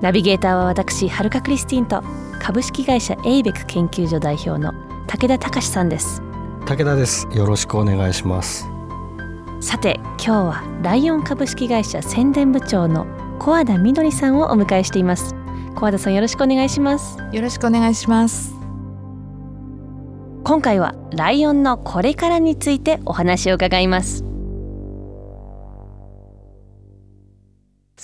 ナビゲーターは私はるかクリスティンと株式会社エイベック研究所代表の武田隆さんです。武田です。よろしくお願いします。さて今日はライオン株式会社宣伝部長の小和田みどりさんをお迎えしています。小和田さんよろしくお願いします。よろしくお願いします。今回はライオンのこれからについてお話を伺います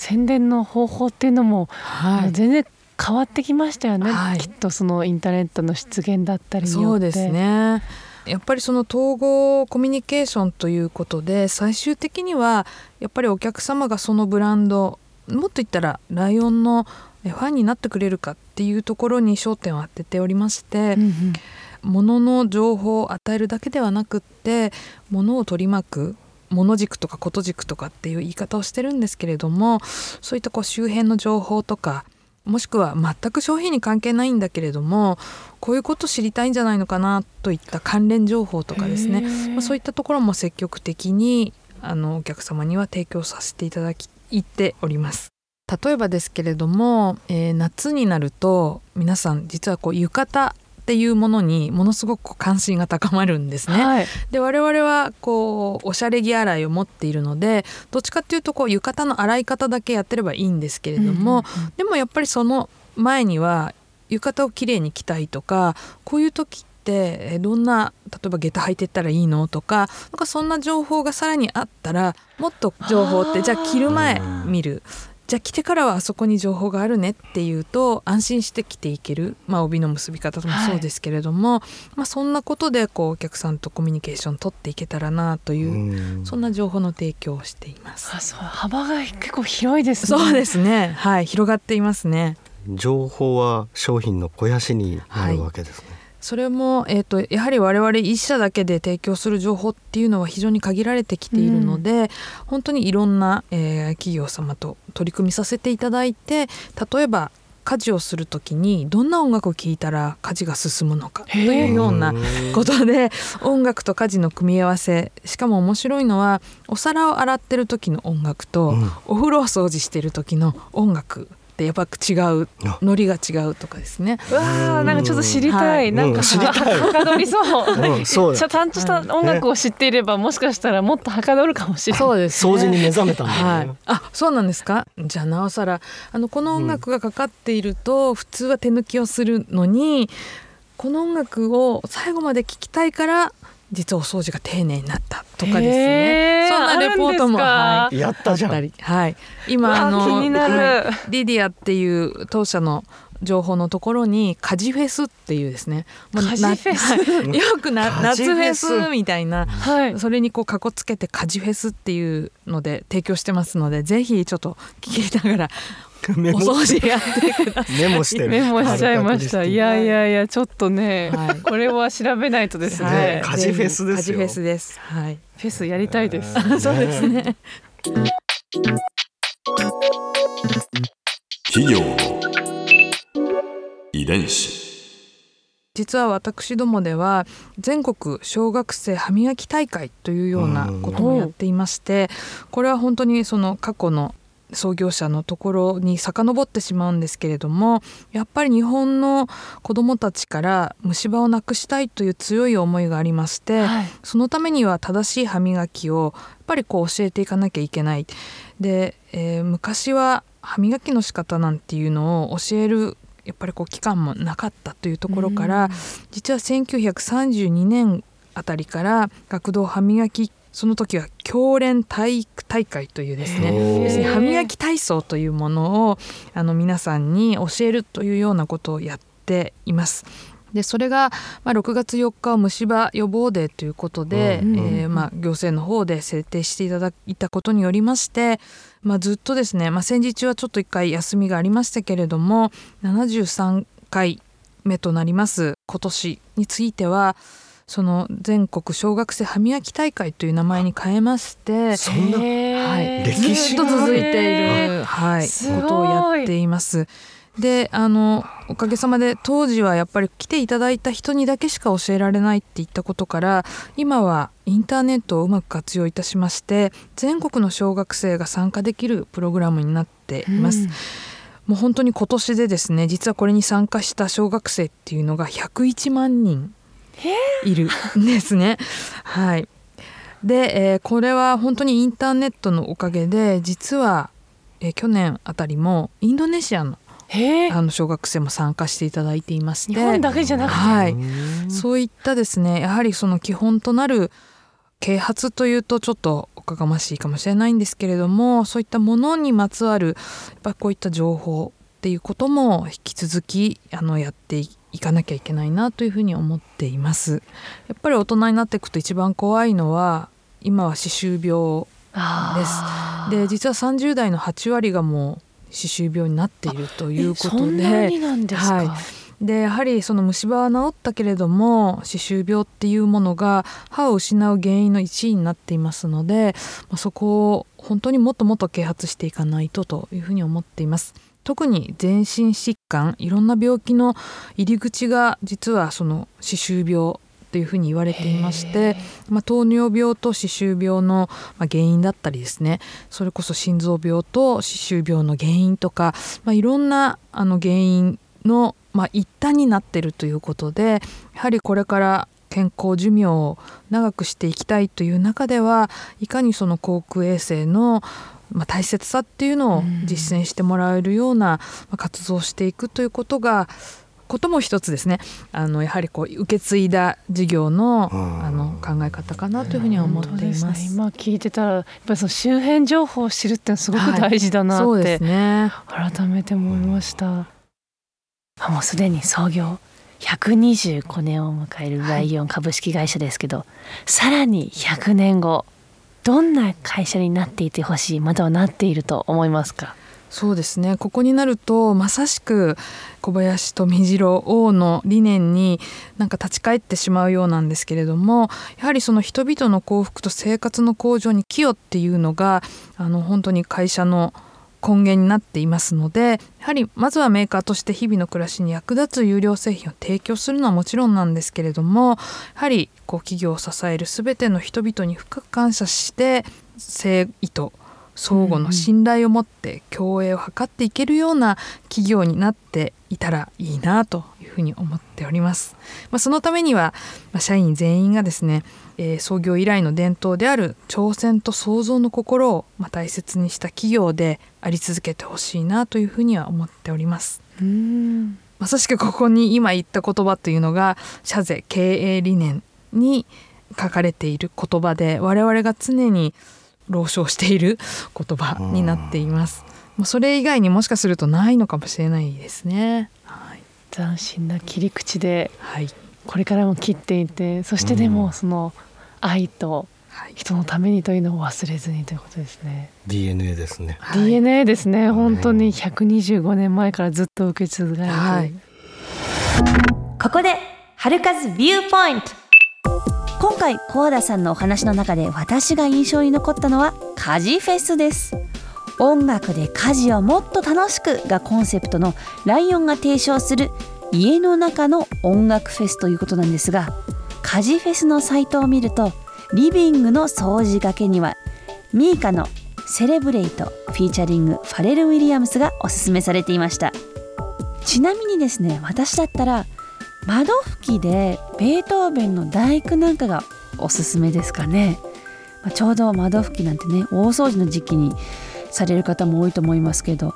宣伝の方法っていうのも、はい。全然変わってきましたよね、はい。きっとそのインターネットの出現だったりによって。そうですね。やっぱりその統合コミュニケーションということで最終的にはやっぱりお客様がそのブランドもっと言ったらライオンのファンになってくれるかっていうところに焦点を当てておりまして、うんうん。物の情報を与えるだけではなくって物を取り巻く物軸とかこと軸とかっていう言い方をしてるんですけれどもそういったこう周辺の情報とかもしくは全く商品に関係ないんだけれどもこういうこと知りたいんじゃないのかなといった関連情報とかですね、まあ、そういったところも積極的にあのお客様には提供させていただきいっております。例えばですけれども、えー夏になると皆さん実はこう浴衣っていうものにものすごく関心が高まるんですね。はい。で我々はこうおしゃれ着洗いを持っているのでどっちかっていうとこう浴衣の洗い方だけやってればいいんですけれども、でもやっぱりその前には浴衣をきれいに着たいとかこういう時ってえどんな例えば下駄履いてったらいいのとかなんかそんな情報がさらにあったらもっと情報ってじゃあ着る前見るじゃあ着てからはあそこに情報があるねっていうと安心して着ていける、まあ、帯の結び方もそうですけれども、まあ、そんなことでこうお客さんとコミュニケーション取っていけたらなという、うん。そんな情報の提供をしています。あそう。幅が結構広いですね。そうですね。はい。広がっていますね。情報は商品の肥やしになるわけですね、それも、えー、とやはり我々一社だけで提供する情報っていうのは非常に限られてきているので、本当にいろんな、えー企業様と取り組みさせていただいて例えば家事をする時にどんな音楽を聴いたら家事が進むのかというようなことで音楽と家事の組み合わせしかも面白いのはお皿を洗ってる時の音楽と、うん。お風呂を掃除してる時の音楽ってやっぱ違うあ。ノリが違うとかですね。うわーなんかちょっと知りたい、はい。なんかうん知りたい。はかどりそう、うんそうちゃちゃんとした音楽を知っていればもしかしたらもっとはかどるかもしれない。そうです、ね、掃除に目覚めたんだはい。ね、、あそうなんですか？じゃあなおさらあのこの音楽がかかっていると、普通は手抜きをするのにこの音楽を最後まで聞きたいから実はお掃除が丁寧になったとかですね。そんなレポートもやったじゃん。はい。今あの気になる。はい。リディアっていう当社の情報のところに家事フェスっていうですね。もうな家事フェス？はい。よく夏 フェス。スみたいな。はい。それにこうかこつけて家事フェスっていうので提供してますのでぜひちょっと聞きながらお掃除やってください。メモしてるメモしちゃいました。いやいややいや、ちょっとね、はいこれは調べないとですね。はいフェスですよ家事フェスです。はい。フェスやりたいです。そうですね。企業の遺伝子実は私どもでは全国小学生歯磨き大会というようなこともやっていましてこれは本当にその過去の創業者のところに遡ってしまうんですけれどもやっぱり日本の子どもたちから虫歯をなくしたいという強い思いがありまして、はいそのためには正しい歯磨きをやっぱりこう教えていかなきゃいけない。で、えー昔は歯磨きの仕方なんていうのを教えるやっぱりこう期間もなかったというところから、実は1932年あたりから学童歯磨きその時は教練体育大会というですね歯磨き体操というものをあの皆さんに教えるというようなことをやっています。でそれが、まあ、6月4日は虫歯予防デーということで、うんえーまあ、行政の方で制定していただいたことによりましてまあ、ずっとですね、まあ、戦時中はちょっと一回休みがありましたけれども73回目となります。今年についてはその全国小学生歯磨き大会という名前に変えましてそんなはい、歴ず史っと続いている、はい、ことをやっています。であのおかげさまで当時はやっぱり来ていただいた人にだけしか教えられないっていったことから今はインターネットをうまく活用いたしまして全国の小学生が参加できるプログラムになっています。もう本当に今年でですね実はこれに参加した小学生っていうのが101万人いるんですね。はい、で、えーこれは本当にインターネットのおかげで実は、えー去年あたりもインドネシアのあの小学生も参加していただいていまして。日本だけじゃなくて、はい、うん。そういったですねやはりその基本となる啓発というとちょっとおかがましいかもしれないんですけれどもそういったものにまつわるやっぱりこういった情報っていうことも引き続きあのやっていいかなきゃいけないなというふうに思っています。やっぱり大人になっていくと一番怖いのは今は歯周病あーで実は30代の8割がもう歯周病になっているということではいでやはりその虫歯は治ったけれども歯周病っていうものが歯を失う原因の一位になっていますのでまあそこを本当にもっともっと啓発していかないとというふうに思っています。特に全身疾患いろんな病気の入り口が実はその歯周病っていうふうに言われていまして、まあ、糖尿病と歯周病のまあ原因だったりですねそれこそ心臓病と歯周病の原因とか、まあ、いろんなあの原因の、まあ、一端になっているということでやはりこれから健康寿命を長くしていきたいという中ではいかにその口腔衛生のまあ、大切さっていうのを実践してもらえるようなまあ活動をしていくということがことも一つですね。あのやはりこう受け継いだ事業のうん。あの考え方かなというふうには思っています。ね。今聞いてたらやっぱりその周辺情報を知るってのはすごく大事だなってそうですね。改めて思いました、あもうすでに創業125年を迎えるライオン株式会社ですけど、さらに100年後どんな会社になっていてほしいまたはなっていると思いますか？そうですね。ここになるとまさしく小林富次郎王の理念になんか立ち返ってしまうようなんですけれどもやはりその人々の幸福と生活の向上に寄与っていうのがあの本当に会社の根源になっていますのでやはりまずはメーカーとして日々の暮らしに役立つ有料製品を提供するのはもちろんなんですけれどもやはりこう企業を支える全ての人々に深く感謝して誠意と相互の信頼を持って共栄を図っていけるような企業になっていたらいいなというふうに思っております。まあ、そのためには、まあ、社員全員がですね、えー創業以来の伝統である挑戦と創造の心を、まあ、大切にした企業であり続けてほしいなというふうには思っております。うんまさしくここに今言った言葉というのが社税経営理念に書かれている言葉で我々が常に朗唱している言葉になっています。もうそれ以外にもしかするとないのかもしれないですね。はい、斬新な切り口ではい、これからも切っていてそしてでもその愛とはい、人のためにというのを忘れずにということですね。DNA ですね。はい。DNA ですね。本当に125年前からずっと受け継がれている、はいここで春風ビューポイント今回小和田さんのお話の中で私が印象に残ったのは家事フェスです。音楽で家事をもっと楽しくがコンセプトのライオンが提唱する家の中の音楽フェスということなんですが家事フェスのサイトを見るとリビングの掃除がけにはミーカのセレブレイトフィーチャリングファレル・ウィリアムスがおすすめされていました。ちなみにですね私だったら窓拭きでベートーベンの第九なんかがおすすめですかね、まあちょうど窓拭きなんてね大掃除の時期にされる方も多いと思いますけど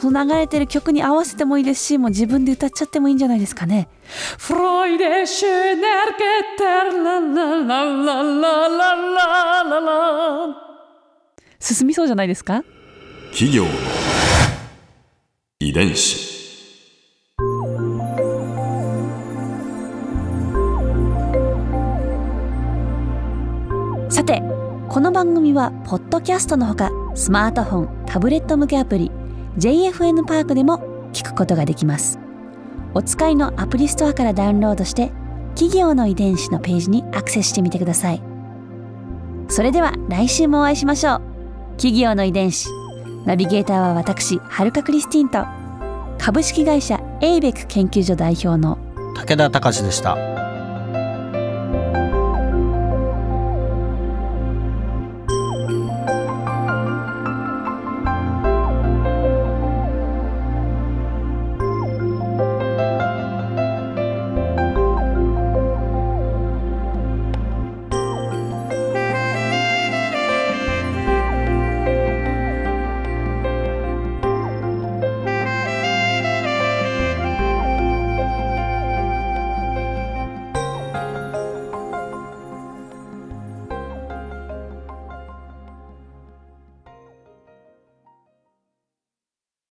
その流れてる曲に合わせてもいいですしもう自分で歌っちゃってもいいんじゃないですかね。フロイデシュネルケテラララララララララ進みそうじゃないですか企業の遺伝子てこの番組はポッドキャストのほかスマートフォンタブレット向けアプリ JFN パークでも聞くことができます。お使いのアプリストアからダウンロードして企業の遺伝子のページにアクセスしてみてください。それでは来週もお会いしましょう。企業の遺伝子ナビゲーターは私はるかクリスティンと株式会社エイベック研究所代表の武田隆でした。